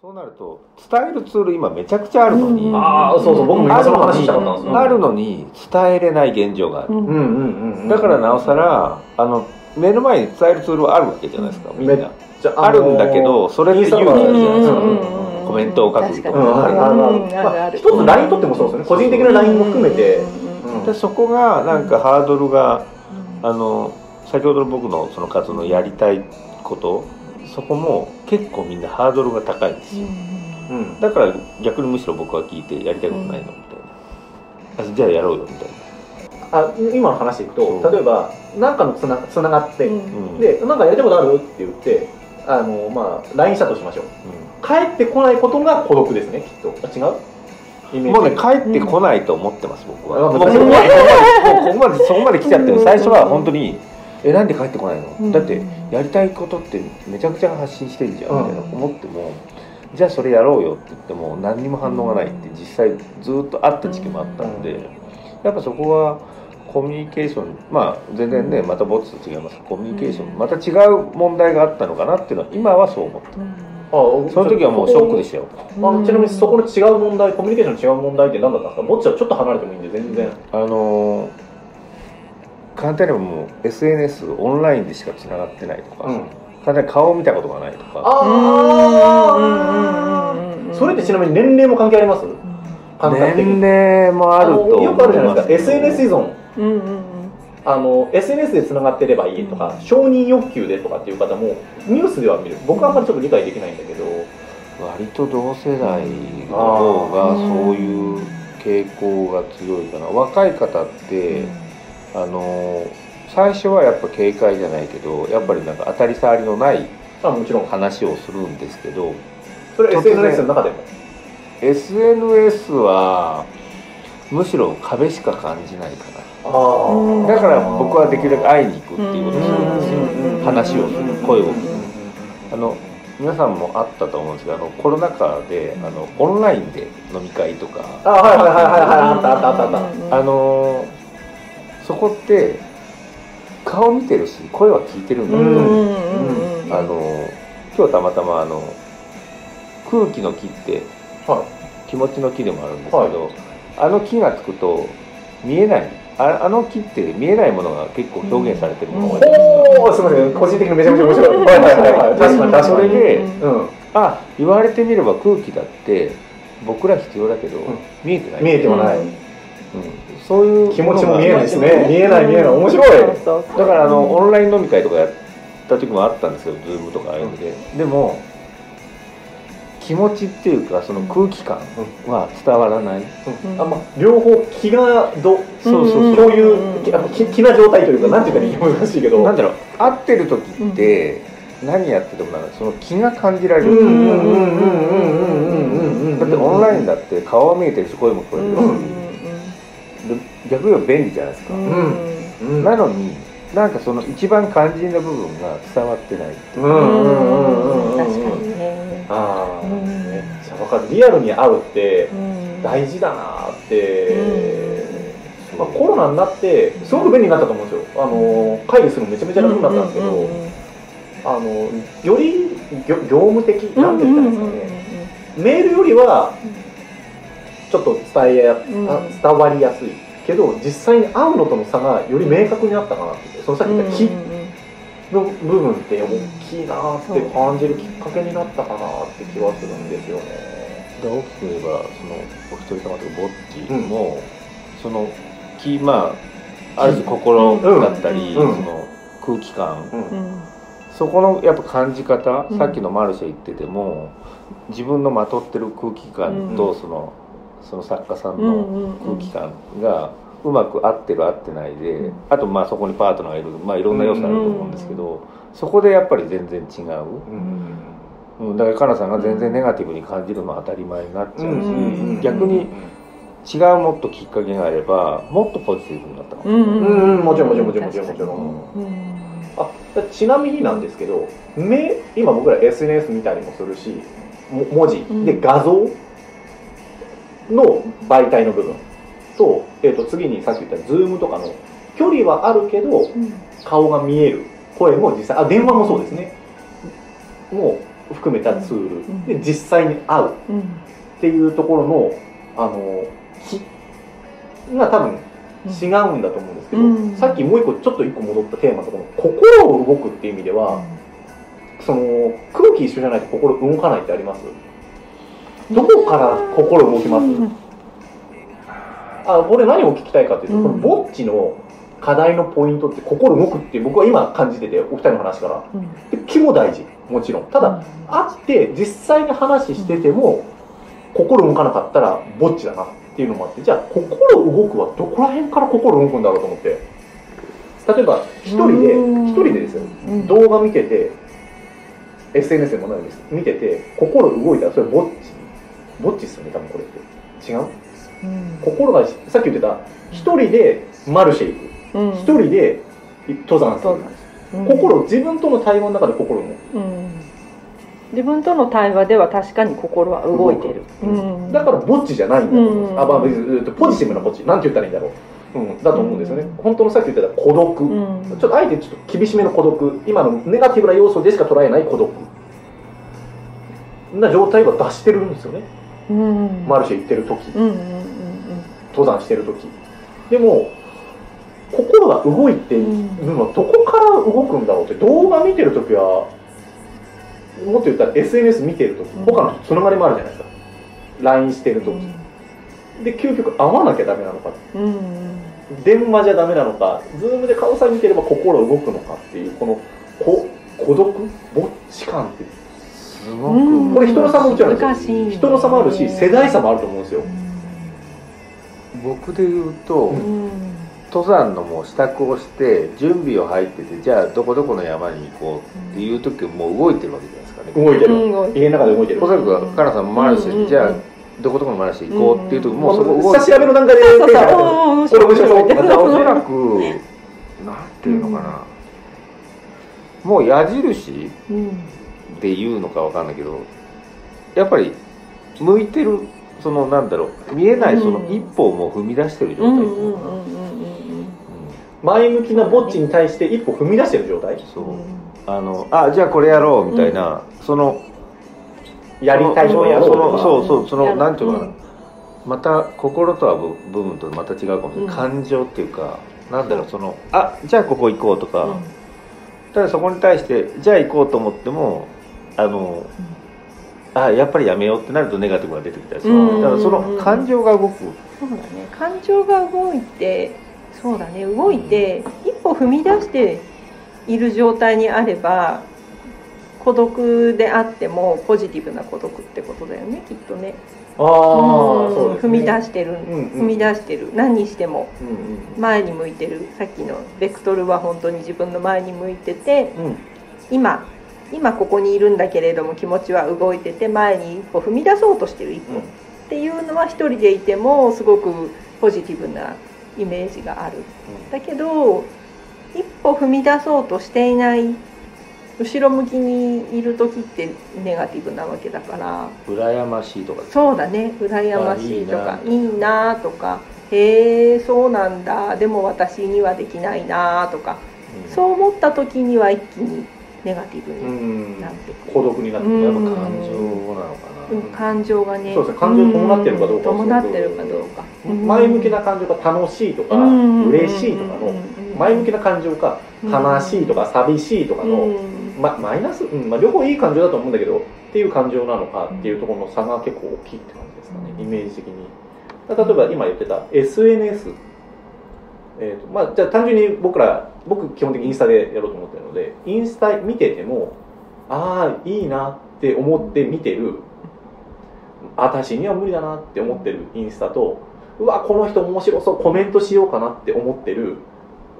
そうなると伝えるツール今めちゃくちゃあるのに、ああそうそう僕も今その話したかったんですよ。あるのに伝えれない現状がある、うんうんうんうん。だからなおさらあの目の前に伝えるツールはあるわけじゃないですかみんな。めっちゃあるんだけどそれって勇気じゃないですか。コメントを書く確かに。うんあるあるまあ一つ LINE 取ってもそうですよね。個人的な LINE も含めて。うんでそこがなんかハードルがあの先ほどの僕のその活動のやりたいことそこも結構みんなハードルが高いんですよ。うんだから逆にむしろ僕は聞いてやりたいことないのみたいな。あじゃあやろうよみたいあ今の話でいくうん。と例えば何かのつなつながってな、うん。でなんかやりたいことあるって言ってあのまあ LINE したとしましょう。帰ってこないことが孤独ですねきっと。あ違う？もうね帰ってこないと思ってます僕は、うんもうここまでもうここまでそこまで来ちゃってる最初は本当に「えなんで帰ってこないの？うん。だってやりたいことってめちゃくちゃ発信してるじゃん」うんみたいな思っても「じゃあそれやろうよ」って言っても何にも反応がないって実際ずっとあった時期もあったんでやっぱそこはコミュニケーションまあ全然ねまたボツと違います。コミュニケーションまた違う問題があったのかなっていうのは今はそう思ってあその時はもうショックでしたよ。あちなみにそこの違う問題コミュニケーションの違う問題って何だったんですか？ぼっちはちょっと離れてもいいんで全然。あのー簡単に言えばもう SNS オンラインでしかつながってないとか、うん。簡単に顔を見たことがないとか。ああそれってちなみに年齢も関係あります？年に。齢もあると思いよくあるじゃないですか。SNS 依存。うんうんうんあの SNS でつながってればいいとか承認欲求でとかっていう方もニュースでは見る。僕はあんまりちょっと理解できないんだけど。割と同世代の方がそういう傾向が強いかな。若い方ってあのー最初はやっぱ警戒じゃないけどやっぱりなんか当たり障りのないあもちろん。話をするんですけどそれは SNS の中でも。SNS はむしろ壁しか感じないかな。あだから僕はできるだけ会いに行くっていうことをするんですよ話をする声を。聞くあの皆さんもあったと思うんですけどあのコロナ禍であのオンラインで飲み会とか。あはいはいはいはいはい。あったあったあったあった。あのそこって顔見てるし声は聞いてるんだけど、あの今日たまたまあの空気の木っては気持ちの木でもあるんですけど、あの木がつくと見えないああの木って見えないものが結構表現されてるものがおおすみません。個人的にめちゃめちゃ面白い。はいはいはいはい。確かに確かに。それでうん。あ言われてみれば空気だって僕ら必要だけど、ん。見えてない。見えてはない。うん。そういう気持ちも見えないですね。見えない見えない。面白い。だからあのオンライン飲み会とかやった時もあったんですよ。Zoom とかああいうので、でも気持ちっていうかその空気感は伝わらない、あまあ、両方気がどそうそう共有気気な状態というか何ていうか難しいけど。何だろう。合ってる時って何やっててもなんかその気が感じられる。だってオンラインだって顔は見えてるし声も聞こえてるし逆に便利じゃないですか、なのになんかその一番肝心な部分が伝わってないっていう。ああうん。めっちゃわかる。リアルに会うってうん。大事だなって、まあ、コロナになってすごく便利になったと思うんですよ。あの会議するのめちゃめちゃ楽になったんですけど、うんうんうんうん。あのより業業務的なんて言ったんですかね、うんメールよりはちょっと伝えや、伝わりやすい。けど実際に会うのとの差がより明確にあったかなって。そのさっき言った気の部分って大きいなって感じるきっかけになったかなって気はするんですよね。で大きく言えばそのお一人様とかぼっちも、その気まあある種心だったり、うん。その空気感、うん。うん。そこのやっぱ感じ方、うん。さっきのマルシェ言ってても自分のまとってる空気感とその,、その作家さんうんうんのうん。空気感がうまく合ってる合ってないで、うん。あとまあそこにパートナーがいる、まあ、いろんな要素あると思うんですけど、そこでやっぱり全然違う、うん。うん、だからかなさんが全然ネガティブに感じるのは当たり前になっちゃうし、うん。逆に違うもっときっかけがあればもっとポジティブになったかも、うんうんうん。もちろんもちろんもちろんもちろんもちろん。うん。あちなみになんですけど目今僕ら SNS 見たりもするしも文字。うん。で画像の媒体の部分と,、えー、と次にさっき言った Zoom とかの距離はあるけどうん。顔が見える。声も実際あ電話もそうですね。もう含めたツール、ん。で実際に会う。うん。っていうところのあの気が多分違うんだと思うんですけど、うん。さっきもう一個ちょっと一個戻ったテーマのところ心を動くっていう意味では、その空気一緒じゃないと心動かないってあります？どこから心動きます、うんあこれ何を聞きたいかっていうと、うん。このぼっちの課題のポイントって心動くって僕は今感じててお二人の話から。うん。で気も大事。もちろん。ただ、会って実際に話してても心動かなかったらぼっちだなっていうのもあって。じゃあ心動くはどこら辺から心動くんだろうと思って。例えば一人でうん。一人でですよ。うん。動画見てて SNS でもないです。見てて心動いたらそれぼっち？ぼっちっすよね多分これって。違う？うん心がさっき言ってた一人でマルシェ行く。うん。一人で登山する。心自分との対話の中で心もうん。自分との対話では確かに心は動いてる、うん。だからぼっちじゃないんだと思う。んです、うん。あまあポジティブなぼっちなんて言ったらいいんだろう、うん、だと思うんですよね、うん。本当のさっき言ってた孤独、うん。ちょっとあえてちょっと厳しめの孤独。今のネガティブな要素でしか捉えない孤独。な状態は出してるんですよね。うんマルシェ行ってる時。登山してる時。でも心が動いてるのはどこから動くんだろうって動画見てる時はもっと言ったら SNS 見てる時。うん。他の人つながりもあるじゃないですか。LINE してる時。で究極会わなきゃダメなのか。電話じゃダメなのか。Zoom で顔さえ見てれば心動くのかっていうこのこ孤独？ぼっち感ってこれ人の差ももちろん人の差もあるし世代差もあると思うんですよ。僕で言うと、うん。登山のもう支度をして準備を入っててじゃあどこどこの山に行こうっていう時もう動いてるわけじゃないですかね、動いてる。うん家の中で動いてる。おそらくカナさんもマルシェ、じゃあどこどこのマルシェ行こうっていう時もうそこ動いて下調べの段階で手がそう面これ面白そうおそらくなんていうのかな、もう矢印うんっていうのかわかんないけどやっぱり向いてるそのなんだろう見えないそのうん一歩をもう踏み出してる状態、うんうんうんうんうん前向きなぼっちに対して一歩踏み出してる状態。そう。あのあじゃあこれやろうみたいな、そのやりたいのをやろうそうそうそのなんていうのかな、うん。また心とは部部分とまた違うかもしれない、うん。感情っていうかなんだろうそのあじゃあここ行こうとか、うん。ただそこに対してじゃあ行こうと思ってもあの、あやっぱりやめようってなるとネガティブが出てきたりする、うん。だからその感情が動く、そうだね。感情が動いてそうだね。動いて一歩踏み出している状態にあれば孤独であってもポジティブな孤独ってことだよねきっとね。ああうん。ね。踏み出してる、んうん。踏み出してる。何にしても。うんうん。前に向いてる。さっきのベクトルは本当に自分の前に向いててうん。今今ここにいるんだけれども気持ちは動いてて前に一歩踏み出そうとしてる一歩、っていうのは一人でいてもすごくポジティブなイメージがある。だけど一歩踏み出そうとしていない後ろ向きにいる時ってネガティブなわけだから。羨ましいとか。そうだね。羨ましいとかあいいいいなとか。へえそうなんだ。でも私にはできないなとか。うん。そう思った時には一気にネガティブうにん。なってくる。孤独になってうんやっぱくる感情なのかな、うん。感情がねそうですね。感情伴ってるかどうかは伴ってるかどうか。前向きな感情が楽しいとかうん嬉しいとかの前向きな感情か悲しいとか寂しいとかのうん。ま、マイナス、うん。まあ、両方いい感情だと思うんだけどっていう感情なのかっていうところの差が結構大きいって感じですかね、うん。イメージ的に。例えば今言ってた SNS えーとまあ、じゃあ単純に僕ら僕基本的にインスタでやろうと思ってるのでインスタ見ててもああいいなって思って見てる私には無理だなって思ってるインスタとうわこの人面白そうコメントしようかなって思ってる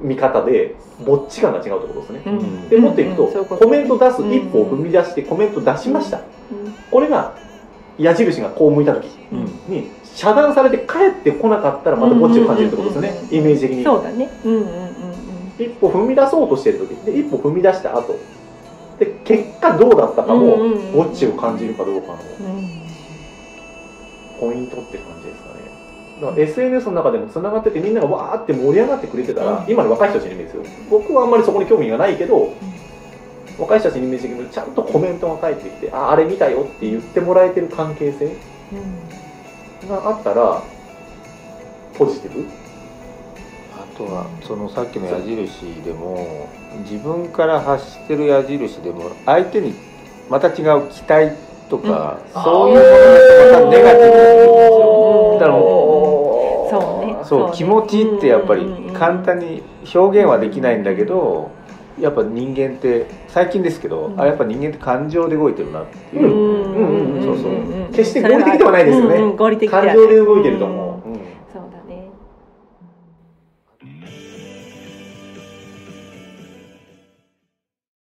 見方でぼっち感が違うってことですね、うん。でもっといくと、うん。コメント出す一歩を踏み出してコメント出しました、これが矢印がこう向いた時うん。に遮断されて帰ってこなかったらまたぼっちを感じるってことですね、イメージ的に。そうだね。うんうん一歩踏み出そうとしてる時で一歩踏み出した後で結果どうだったかも、ぼっちを感じるかどうかのうん。ポイントって感じですかね。だから SNS の中でもつながっててみんながわーって盛り上がってくれてたら、うん。今の若い人たちのイメージですよ。僕はあんまりそこに興味がないけど、若い人たちのイメージ的にちゃんとコメントが返ってきてああれ見たよって言ってもらえてる関係性があったらポジティブ？あとはそのさっきの矢印でも自分から発してる矢印でも相手にまた違う期待とか、そういうものがまたネガティブになってくるんですよだからもそうね。そう気持ちってやっぱり簡単に表現はできないんだけどやっぱ人間って最近ですけど、うん。あやっぱ人間って感情で動いてるなっていう、うん。うんうんそうそう。決して合理的ではないですよね。うんうん感情で動いてると思